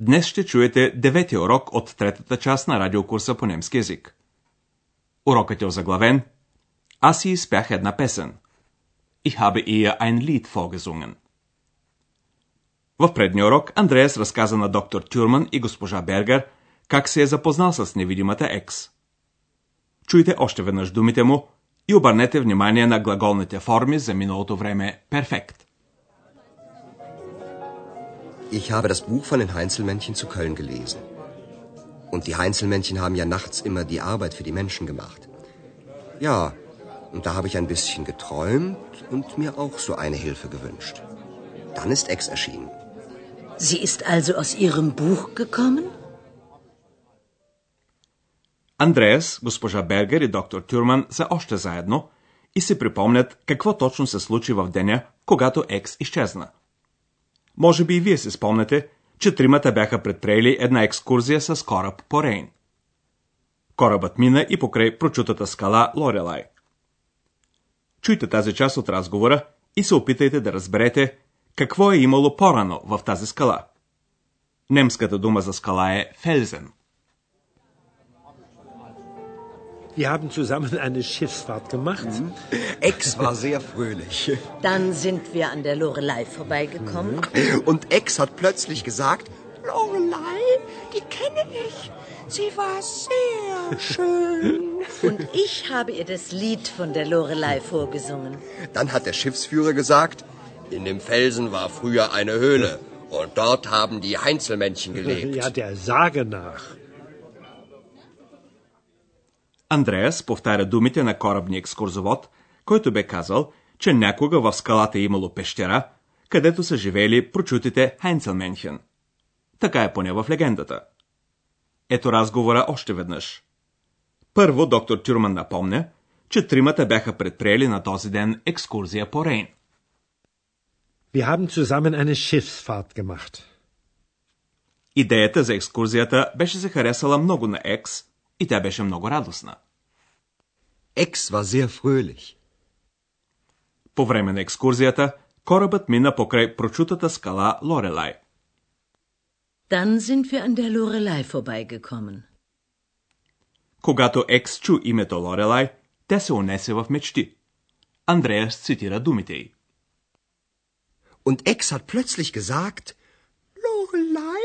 днес ще чуете деветия урок от третата част на радиокурса по немски язик. Урокът е озаглавен Аз си изпях една песен. Ich habe ihr ein Lied vorgesungen. В предния урок Андреас разказа на доктор Тюрман и госпожа Бергер как се е запознал с невидимата екс. Чуйте още веднъж думите му и обърнете внимание на глаголните форми за миналото време перфект. Ich habe das Buch von den Heinzelmännchen zu Köln gelesen. Und die Heinzelmännchen haben ja nachts immer die Arbeit für die Menschen gemacht. Ja, und da habe ich ein bisschen geträumt und mir auch so eine Hilfe gewünscht. Dann ist Ex erschienen. Sie ist also aus Ihrem Buch gekommen? Андреас, госпожа Бергер и доктор Тюрман са още заедно и си припомнят какво точно се случи в деня, когато Екс изчезна. Може би и вие се спомняте, че тримата бяха предприели една екскурзия с кораб по Рейн. Корабът мина и покрай прочутата скала Лорелай. Чуйте тази част от разговора и се опитайте да разберете какво е имало по-рано в тази скала. Немската дума за скала е Фелзен. Wir haben zusammen eine Schiffsfahrt gemacht. Ex war sehr fröhlich. Dann sind wir an der Lorelei vorbeigekommen. Und Ex hat plötzlich gesagt, Lorelei, die kenne ich. Sie war sehr schön. Und ich habe ihr das Lied von der Lorelei vorgesungen. dann hat der Schiffsführer gesagt, in dem Felsen war früher eine Höhle. Und dort haben die Heinzelmännchen gelebt. Ja, der Sage nach. Андреас повтаря думите на корабния екскурзовод, който бе казал, че някога в скалата е имало пещера, където са живели прочутите Хайнцелменхен. Така е поне в легендата. Ето разговора още веднъж. Първо доктор Тюрман напомня, че тримата бяха предприели на този ден екскурзия по Рейн. Wir haben zusammen eine Schiffsfahrt gemacht. Идеята за екскурзията беше се харесала много на Екс и тя беше много радостна. Ex war sehr fröhlich. По време на екскурзията, корабът мина покрай прочутата скала Лорелай. Dann sind wir an der Lorelei vorbeigekommen. Когато Екс чу името Лорелай, тя се унесе в мечти. Андреас цитира думите й. Und Ex hat plötzlich gesagt, Lorelei,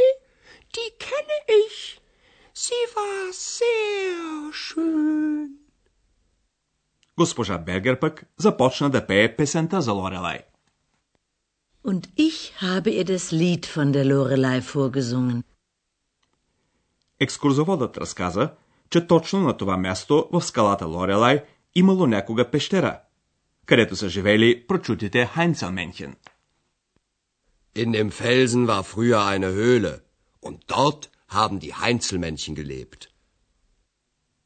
die kenne ich. Sie war sehr schön. Госпожа Бергер пък започна да пее песента за Лорелай. Und ich habe ihr das Lied von der Lorelei vorgesungen. Екскурзоводът разказа, че точно на това място в скалата Лорелай имало някога пещера, където са живели прочутите Хайнцелменхен. in dem Felsen war früher eine Höhle. Und dort haben die Heinzelmännchen gelebt.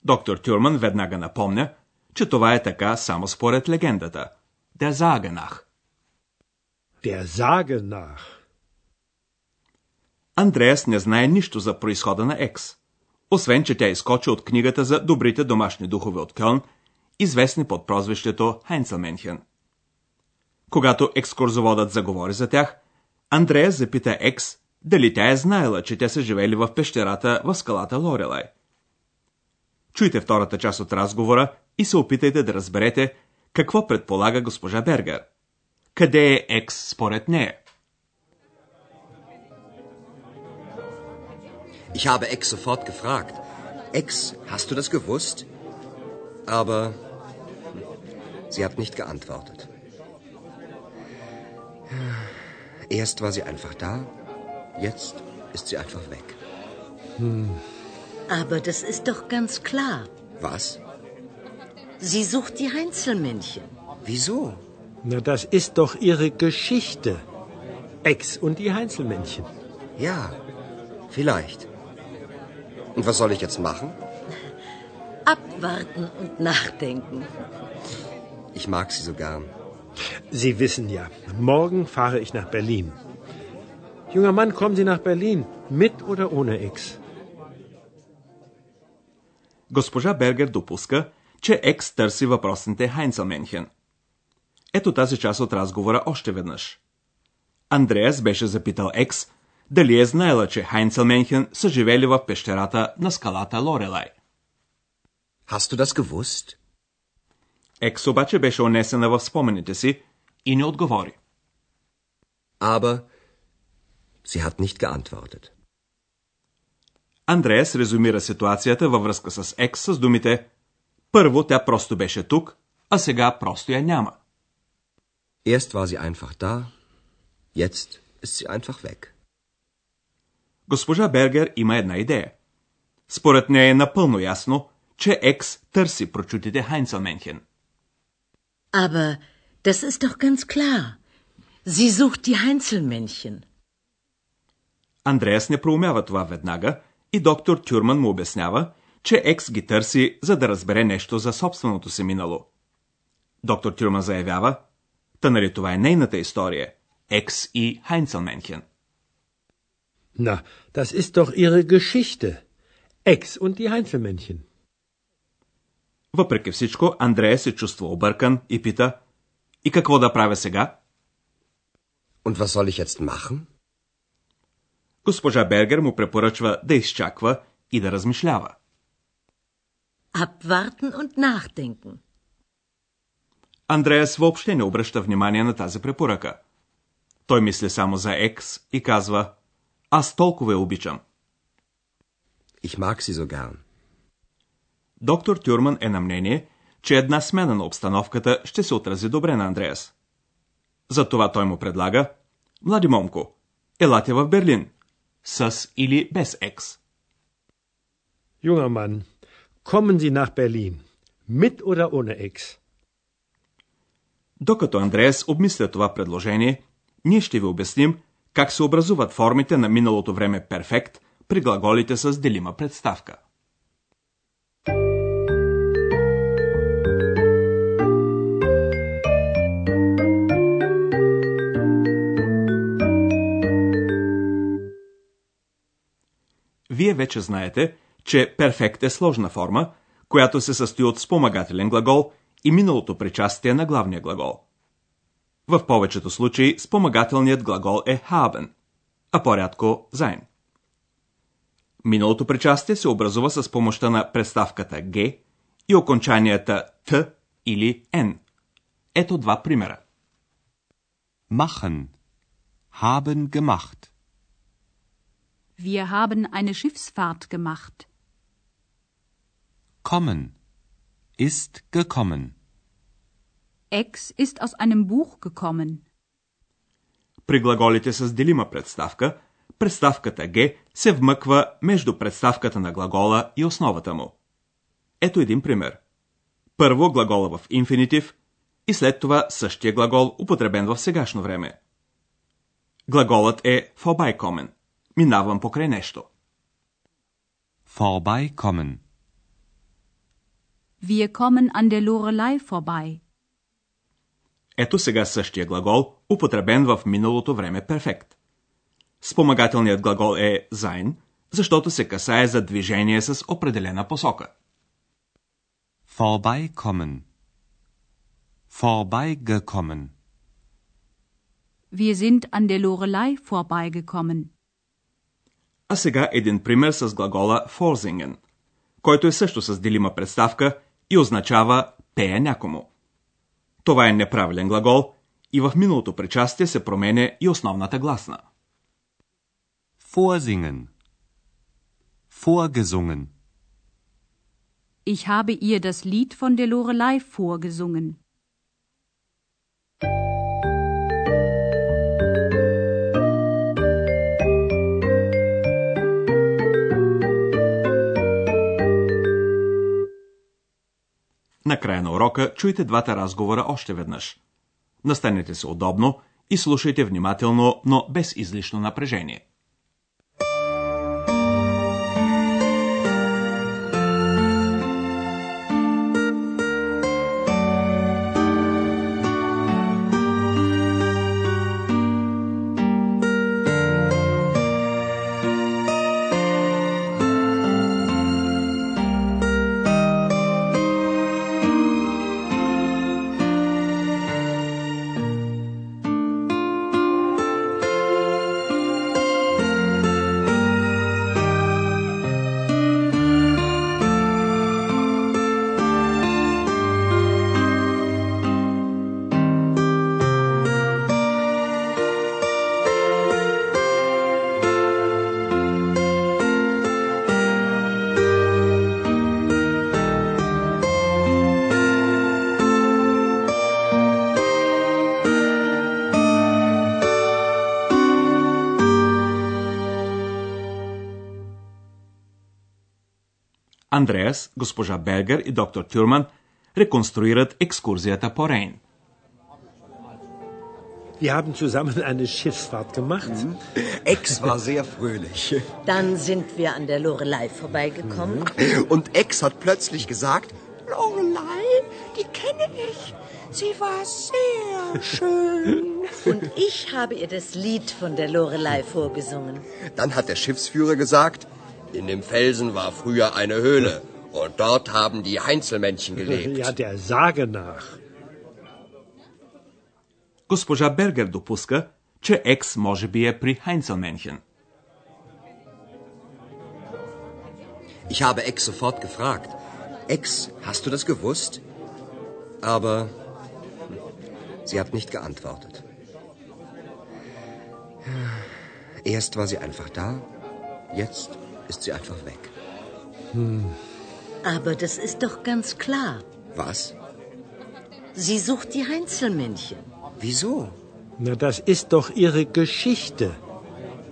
Доктор Тюрман веднага напомня, че това е така само според легендата. Der Sage nach. Der Sage nach. Андреас не знае нищо за происхода на Екс. Освен, че тя изкочи от книгата за добрите домашни духове от Кълн, известни под прозвището Хайнцелменхен. Когато екскурзоводът заговори за тях, Андреас запита Екс дали тя е знаела, че те са живели в пещерата в скалата Лорелай. Чуйте втората част от разговора и се опитайте да разберете какво предполага госпожа Бергер. Къде е Екс според нея? Ich habe Ex sofort gefragt. Ex, hast du das gewusst? Aber sie hat nicht geantwortet. Erst war sie einfach da, jetzt ist sie einfach weg. Aber das ist doch ganz klar. Was? Sie sucht die Heinzelmännchen. Wieso? Na, das ist doch ihre Geschichte. Ex und die Heinzelmännchen. Ja, vielleicht. Und was soll ich jetzt machen? Abwarten und nachdenken. Ich mag Sie so gern. Sie wissen ja, morgen fahre ich nach Berlin. Junger Mann, kommen Sie nach Berlin, mit oder ohne X? Госпожа Бергер допуска, че Екс търси въпросните Хайнцелменхен. Ето тази част от разговора още веднъж. Андреас беше запитал Екс дали е знаела, че Хайнцелменхен са живели в пещерата на скалата Лорелай. Hast du das gewusst? Екс обаче беше унесена в спомените си и не отговори. Aber sie hat nicht geantwortet. Андреас резюмира ситуацията във връзка с Екс с думите Първо тя просто беше тук, а сега просто я няма. Erst war sie einfach da, jetzt ist sie einfach weg. Госпожа Бергер има една идея. Според нея е напълно ясно, че Екс търси прочутите Хайнцелменхен. Aber das ist doch ganz klar. Sie sucht die Heinzelmännchen. Андреас не проумява това веднага и доктор Тюрман му обяснява, че Екс ги търси, за да разбере нещо за собственото си минало. Доктор Тюрман заявява, та нали това е нейната история, Екс и Хайнцелменхен. Na, das ist doch Ihre Geschichte. Ex und die Heinzelmännchen. Въпреки всичко, Андрея се чувства объркан и пита, и какво да правя сега? Und was soll ich jetzt machen? Госпожа Бергер му препоръчва да изчаква и да размишлява. Abwarten und nachdenken. Андреас въобще не обръща внимание на тази препоръка. Той мисли само за Екс и казва, аз толкова я обичам. Ich mag sie so gern. Доктор Тюрман е на мнение, че една смена на обстановката ще се отрази добре на Андреас. Затова той му предлага, млади момко, елате в Берлин, с или без Екс. Junger Mann, kommen Sie nach Berlin, mit oder ohne Ex? Докато Андреас обмисля това предложение, ние ще ви обясним как се образуват формите на миналото време перфект при глаголите с делима представка. Вие вече знаете, че перфект е сложна форма, която се състои от спомагателен глагол и миналото причастие на главния глагол. В повечето случаи спомагателният глагол е haben, а по-рядко sein. Миналото причастие се образува с помощта на представката G и окончанията T или N. Ето два примера. Machen. Haben gemacht. Wir haben eine Schiffsfahrt gemacht. Kommen. Ist gekommen. Ex ist aus einem Buch gekommen. При глаголите с делима представка, представката G се вмъква между представката на глагола и основата му. Ето един пример. Първо глагола в инфинитив и след това същия глагол, употребен в сегашно време. Глаголът е vorbeikommen. Минавам покрай нещо. Vorbeikommen. Wir kommen an der Lorelei vorbei. Ето сега същия глагол, употребен в миналото време перфект. Спомагателният глагол е sein, защото се касае за движение с определена посока. Vorbeikommen. Vorbeigekommen. Wir sind an der Lorelei vorbeigekommen. А сега един пример с глагола vorsingen, който е също с делима представка и означава пея някому. Това е неправилен глагол и в миналото причастие се променя и основната гласна. Vorsingen. Vorgesungen. Ich habe ihr das Lied von der Lorelei vorgesungen. Накрая на урока чуйте двата разговора още веднъж. Настанете се удобно и слушайте внимателно, но без излишно напрежение. Андреас, госпожа Бергер и доктор Тюрман реконструират екскурзията по Рейн. Wir haben zusammen eine Schiffsfahrt gemacht. Ex war sehr fröhlich. Dann sind wir an der Lorelei vorbeigekommen. Und Ex hat plötzlich gesagt, Lorelei, die kenne ich. Sie war sehr schön. Und ich habe ihr das Lied von der Lorelei vorgesungen. dann hat der Schiffsführer gesagt, in dem Felsen war früher eine Höhle. Und dort haben die Heinzelmännchen gelebt. Ja, der Sage nach. Госпожа Бергер допуска, че Екс може би е при Хайнцелменхен. Ich habe Ex sofort gefragt. Ex, hast du das gewusst? Aber hm, sie hat nicht geantwortet. Erst war sie einfach da, jetzt ist sie einfach weg. Aber das ist doch ganz klar. Was? Sie sucht die Heinzelmännchen. Wieso? Na, das ist doch ihre Geschichte.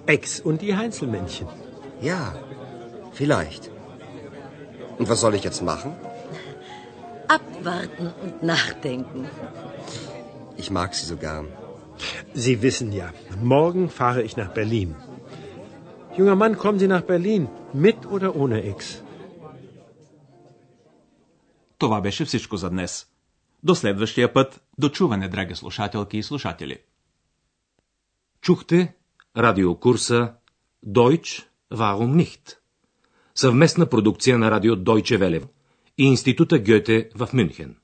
Ex und die Heinzelmännchen. Ja, vielleicht. Und was soll ich jetzt machen? Abwarten und nachdenken. Ich mag sie so gern. Sie wissen ja, morgen fahre ich nach Berlin. Junger Mann, kommen Sie nach Berlin, mit oder ohne Ex? Това беше всичко за днес. До следващия път, до чуване, драги слушателки и слушатели. Чухте радиокурса Deutsch, warum nicht? Съвместна продукция на радио Deutsche Welle и Института Гьоте в Мюнхен.